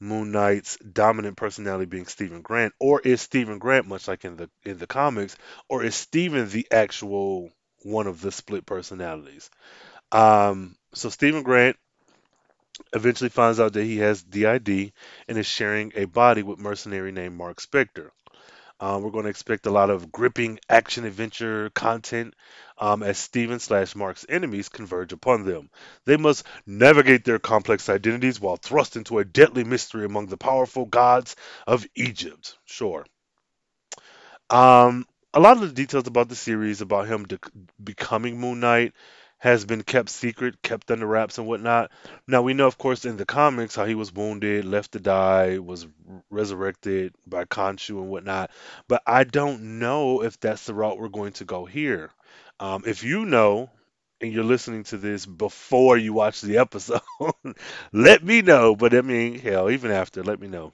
Moon Knight's dominant personality being Stephen Grant, or is Stephen Grant much like in the in the comics, or is Stephen the actual one of the split personalities? Um, so Stephen Grant Eventually finds out that he has DID and is sharing a body with mercenary named Mark Spector. Um, we're going to expect a lot of gripping action adventure content um, as Steven slash Mark's enemies converge upon them. They must navigate their complex identities while thrust into a deadly mystery among the powerful gods of Egypt. Sure. Um, a lot of the details about the series, about him de- becoming Moon Knight, has been kept secret, kept under wraps and whatnot. Now we know, of course, in the comics how he was wounded, left to die, was resurrected by Khonshu and whatnot. But I don't know if that's the route we're going to go here. Um, if you know, and you're listening to this before you watch the episode, let me know. But I mean, hell, even after, let me know.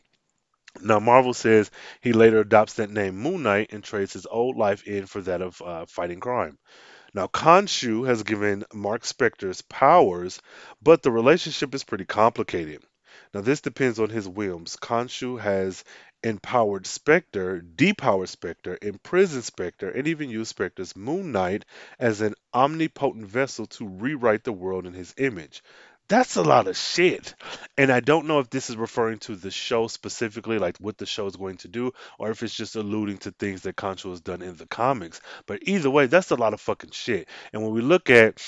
Now, Marvel says he later adopts that name Moon Knight and trades his old life in for that of uh, fighting crime. Now, Khonshu has given Mark Spector's powers, but the relationship is pretty complicated. Now, this depends on his whims. Khonshu has empowered Spector, depowered Spector, imprisoned Spector, and even used Spector's Moon Knight as an omnipotent vessel to rewrite the world in his image. That's a lot of shit. And I don't know if this is referring to the show specifically, like what the show is going to do, or if it's just alluding to things that Khonshu has done in the comics. But either way, that's a lot of fucking shit. And when we look at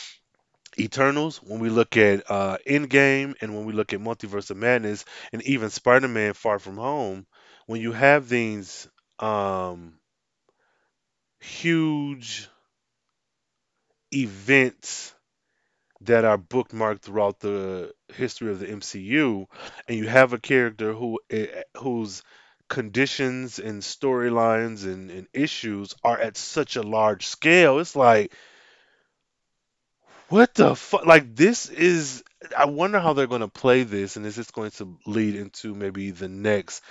Eternals, when we look at uh, Endgame, and when we look at Multiverse of Madness, and even Spider-Man: Far From Home, when you have these um, huge events that are bookmarked throughout the history of the MCU, and you have a character who eh, whose conditions and storylines and, and issues are at such a large scale, it's like what the fuck? Like this is. I wonder how they're going to play this, and is this going to lead into maybe the next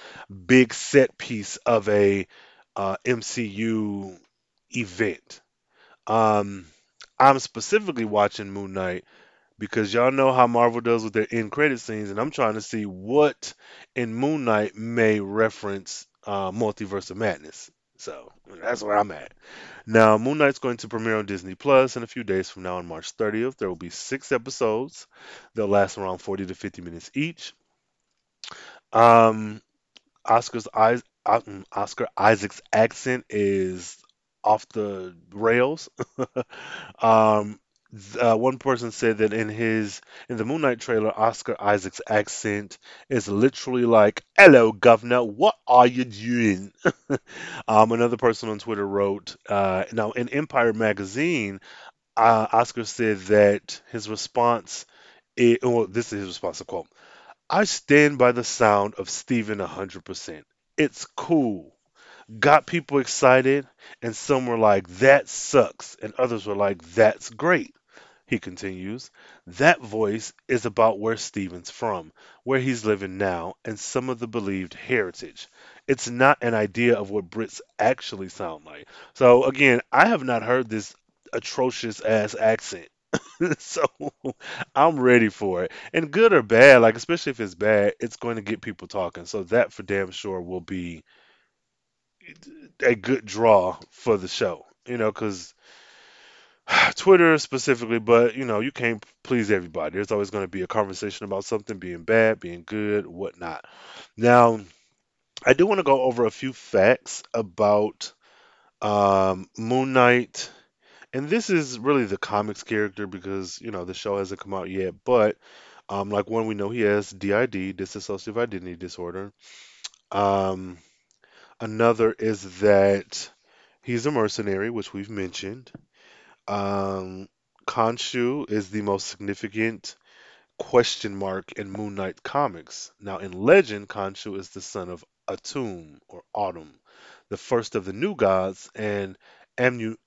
big set piece of a uh, MCU event? Um, I'm specifically watching Moon Knight because y'all know how Marvel does with their end credit scenes, and I'm trying to see what in Moon Knight may reference uh, Multiverse of Madness. So that's where I'm at. Now, Moon Knight's going to premiere on Disney Plus in a few days from now on March 30th. There will be six episodes. They'll last around 40 to 50 minutes each. Um, Oscar's eyes, Oscar Isaac's accent is off the rails. um, uh, one person said that in his in the Moon Knight trailer, Oscar Isaac's accent is literally like, "Hello, Governor, what are you doing?" um, another person on Twitter wrote, uh, "Now in Empire magazine, uh, Oscar said that his response, is, well, this is his response. A quote: I stand by the sound of Steven 100%. It's cool got people excited, and some were like, that sucks, and others were like, that's great. He continues, that voice is about where Steven's from, where he's living now, and some of the believed heritage. It's not an idea of what Brits actually sound like. So, again, I have not heard this atrocious ass accent. so I'm ready for it. And good or bad, like especially if it's bad, it's going to get people talking. So that for damn sure will be a good draw for the show. You know, because Twitter specifically, but you know, you can't please everybody. There's always going to be a conversation about something being bad, being good, whatnot. Now, I do want to go over a few facts about um, Moon Knight, and this is really the comics character because you know the show hasn't come out yet. But um, like one, we know he has DID, dissociative identity disorder. Um, another is that he's a mercenary, which we've mentioned. Um, Khonshu is the most significant question mark in Moon Knight comics. Now, in legend, Khonshu is the son of Atum or Autumn, the first of the new gods, and Amnu-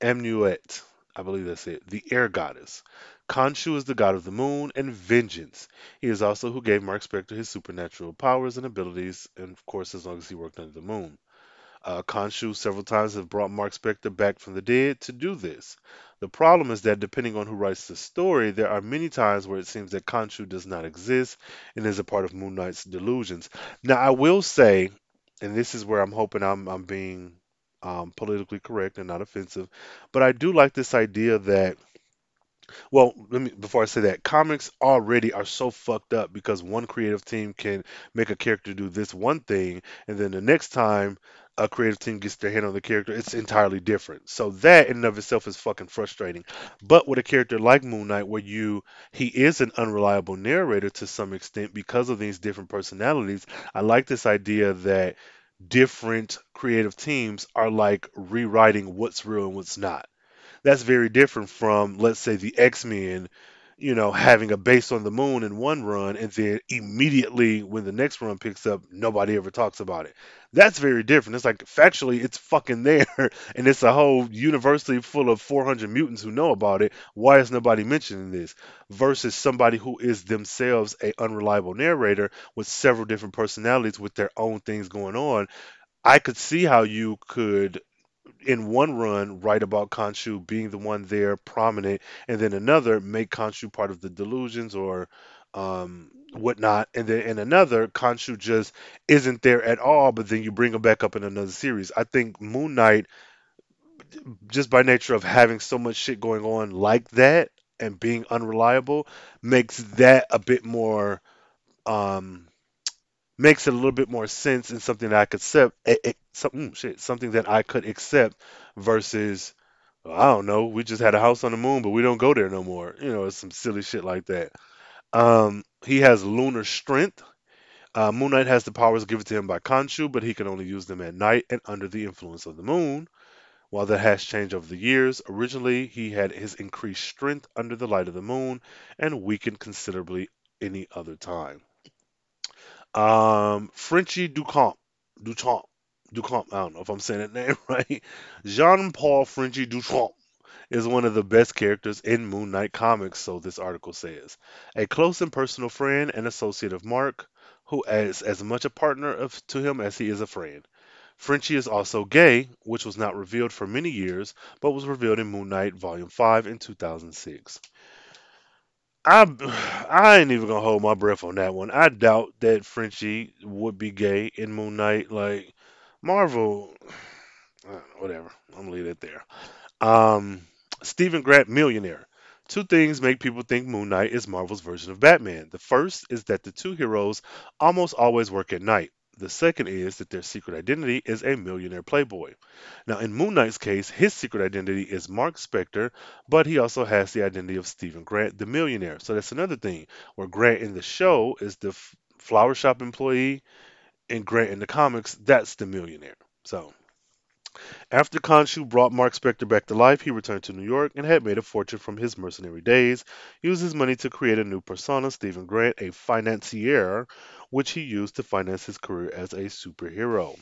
Amnuet, I believe that's it, the air goddess. Khonshu is the god of the moon and vengeance. He is also who gave Mark Spector his supernatural powers and abilities, and of course, as long as he worked under the moon. Uh, Khonshu several times have brought Mark Spector back from the dead to do this. The problem is that depending on who writes the story, there are many times where it seems that Khonshu does not exist and is a part of Moon Knight's delusions. Now, I will say, and this is where I'm hoping I'm, I'm being um, politically correct and not offensive, but I do like this idea that well, let me before I say that, comics already are so fucked up because one creative team can make a character do this one thing, and then the next time a creative team gets their hand on the character, it's entirely different. So that in and of itself is fucking frustrating. But with a character like Moon Knight, where you he is an unreliable narrator to some extent because of these different personalities, I like this idea that different creative teams are like rewriting what's real and what's not. That's very different from, let's say, the X Men, you know, having a base on the moon in one run, and then immediately when the next run picks up, nobody ever talks about it. That's very different. It's like factually, it's fucking there, and it's a whole university full of 400 mutants who know about it. Why is nobody mentioning this? Versus somebody who is themselves a unreliable narrator with several different personalities with their own things going on. I could see how you could in one run write about Khonshu being the one there prominent, and then another make Khonshu part of the delusions or um, whatnot, and then in another Khonshu just isn't there at all, but then you bring him back up in another series. I think Moon Knight, just by nature of having so much shit going on like that and being unreliable, makes that a bit more um, makes it a little bit more sense and something that I could accept. eh, eh, mm, shit, something that I could accept versus I don't know. We just had a house on the moon, but we don't go there no more. You know, it's some silly shit like that. Um, he has lunar strength. Uh, moon Knight has the powers given to him by Khonshu, but he can only use them at night and under the influence of the moon. While that has changed over the years, originally he had his increased strength under the light of the moon and weakened considerably any other time. Um, Frenchie Duchamp, Duchamp, Duchamp. I don't know if I'm saying that name right. Jean-Paul Frenchie Duchamp is one of the best characters in Moon Knight comics, so this article says. A close and personal friend and associate of Mark, who is as much a partner of, to him as he is a friend. Frenchie is also gay, which was not revealed for many years, but was revealed in Moon Knight Volume 5 in 2006. I I ain't even gonna hold my breath on that one. I doubt that Frenchie would be gay in Moon Knight. Like Marvel, whatever. I'm gonna leave it there. Um, Stephen Grant, millionaire. Two things make people think Moon Knight is Marvel's version of Batman. The first is that the two heroes almost always work at night. The second is that their secret identity is a millionaire playboy. Now, in Moon Knight's case, his secret identity is Mark Spector, but he also has the identity of Stephen Grant, the millionaire. So that's another thing where Grant in the show is the flower shop employee, and Grant in the comics, that's the millionaire. So after Khonshu brought Mark Spector back to life, he returned to New York and had made a fortune from his mercenary days. Used his money to create a new persona, Stephen Grant, a financier, which he used to finance his career as a superhero.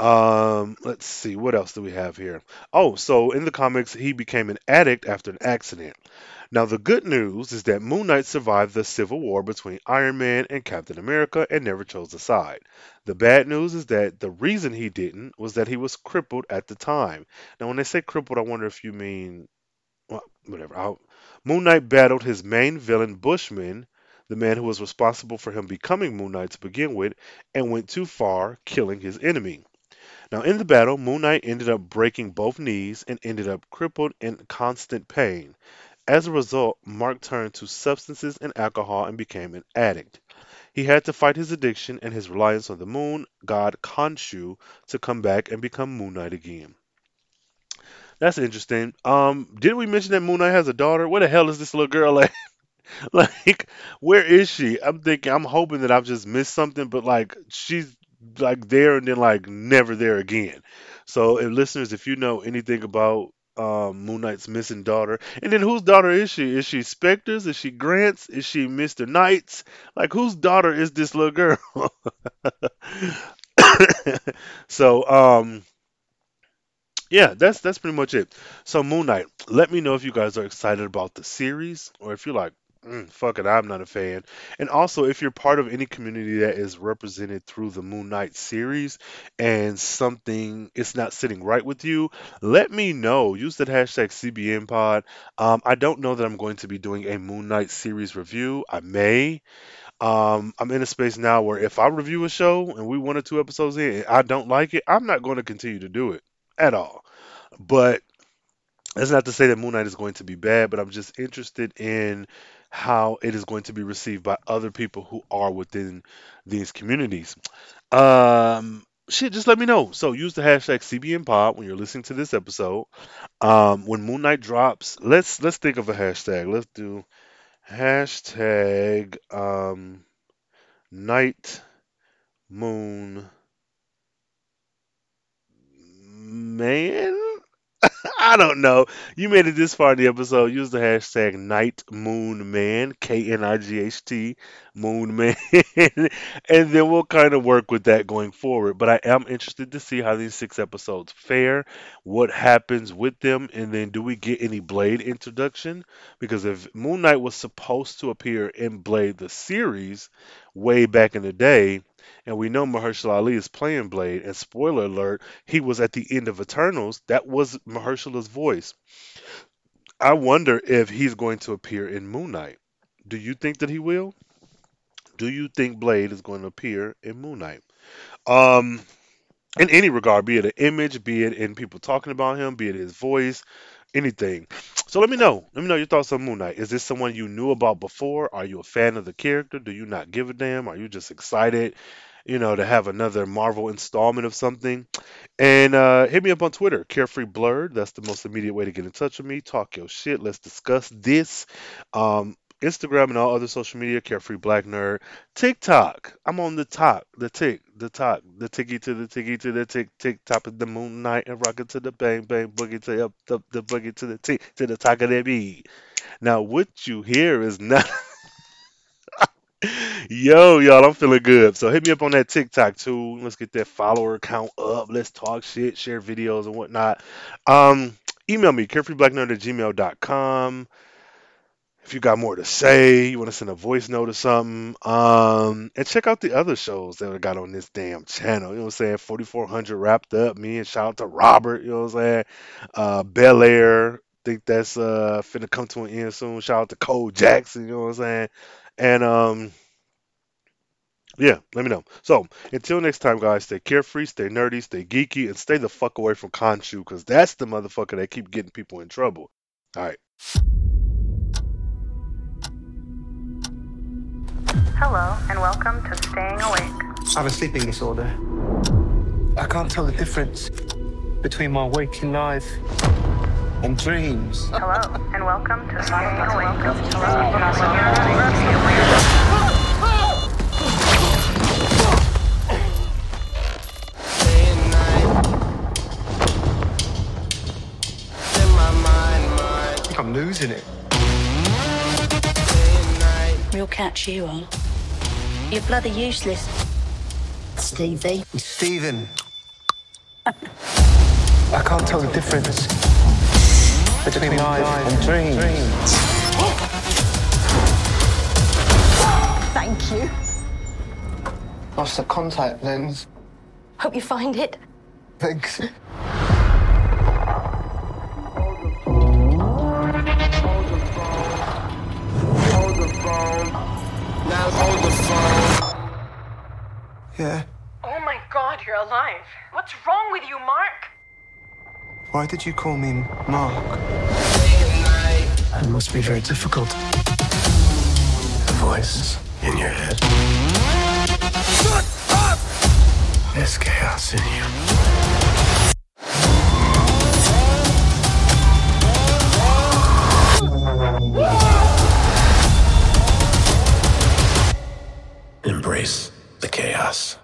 Um, let's see, what else do we have here? Oh, so in the comics, he became an addict after an accident. Now, the good news is that Moon Knight survived the civil war between Iron Man and Captain America and never chose a side. The bad news is that the reason he didn't was that he was crippled at the time. Now, when they say crippled, I wonder if you mean, well, whatever. I'll, Moon Knight battled his main villain, Bushman, the man who was responsible for him becoming Moon Knight to begin with, and went too far, killing his enemy. Now, in the battle, Moon Knight ended up breaking both knees and ended up crippled in constant pain. As a result, Mark turned to substances and alcohol and became an addict. He had to fight his addiction and his reliance on the moon god Khonshu to come back and become Moon Knight again. That's interesting. Um, did we mention that Moon Knight has a daughter? Where the hell is this little girl at? like, where is she? I'm thinking, I'm hoping that I've just missed something, but like, she's like there and then like never there again. So, if listeners, if you know anything about um, Moon Knight's missing daughter, and then whose daughter is she? Is she Spector's? Is she Grant's? Is she Mister Knight's? Like, whose daughter is this little girl? so, um, yeah, that's that's pretty much it. So Moon Knight, let me know if you guys are excited about the series or if you're like, mm, fuck it, I'm not a fan. And also if you're part of any community that is represented through the Moon Knight series and something is not sitting right with you, let me know. Use that hashtag CBN Pod. Um, I don't know that I'm going to be doing a Moon Knight series review. I may. Um, I'm in a space now where if I review a show and we one or two episodes in and I don't like it, I'm not going to continue to do it at all. But That's not to say that Moon Knight is going to be bad, but I'm just interested in how it is going to be received by other people who are within these communities. Um, shit, just let me know. So use the hashtag CBNPod when you're listening to this episode. Um, when Moon Knight drops, let's let's think of a hashtag. Let's do hashtag um, Night Moon Man. I don't know. You made it this far in the episode. Use the hashtag Night Moon Man, K N I G H T, Moon Man, and then we'll kind of work with that going forward. But I am interested to see how these six episodes fare, what happens with them, and then do we get any Blade introduction? Because if Moon Knight was supposed to appear in Blade the series way back in the day, and we know Mahershala Ali is playing Blade, and spoiler alert, he was at the end of Eternals. That was Mahershala's voice. I wonder if he's going to appear in Moon Knight. Do you think that he will? Do you think Blade is going to appear in Moon Knight? Um, in any regard, be it an image, be it in people talking about him, be it his voice, anything. So let me know. Let me know your thoughts on Moon Knight. Is this someone you knew about before? Are you a fan of the character? Do you not give a damn? Are you just excited? you know, to have another Marvel installment of something. And uh, hit me up on Twitter, Carefree Blerd. That's the most immediate way to get in touch with me. Talk your shit. Let's discuss this. Um, Instagram and all other social media, Carefree Black Nerd. TikTok, I'm on the top, the tick, the top, the ticky to the ticky to the tick, tick, top of the moon night and rocking to the bang bang boogie to up the, the boogie to the tick to the top of the beat. Now, what you hear is not. Yo, y'all, I'm feeling good. So hit me up on that TikTok too. Let's get that follower count up. Let's talk shit, share videos and whatnot. Um, email me, carefreeblacknerd at gmail.com. If you got more to say, you want to send a voice note or something. Um, and check out the other shows that I got on this damn channel. You know what I'm saying? 4400 wrapped up. Me and shout out to Robert. You know what I'm saying? Uh, Bel Air. Think that's uh finna come to an end soon. Shout out to Cole Jackson. You know what I'm saying? And um, yeah, let me know. So until next time, guys, stay carefree, stay nerdy, stay geeky, and stay the fuck away from Khonshu, because that's the motherfucker that keep getting people in trouble. All right. Hello, and welcome to Staying Awake. I have a sleeping disorder. I can't tell the difference between my waking life and dreams. Hello, and welcome to Staying Awake. I think I'm losing it. Real catch you on. You're bloody useless. Stevie. Stephen. I can't tell the difference between life and dreams. Thank you. Lost the contact lens. Hope you find it. Thanks. Alive. What's wrong with you, Mark? Why did you call me Mark? It must be very difficult. The voice in your head. Shut up! There's chaos in you. Embrace the chaos.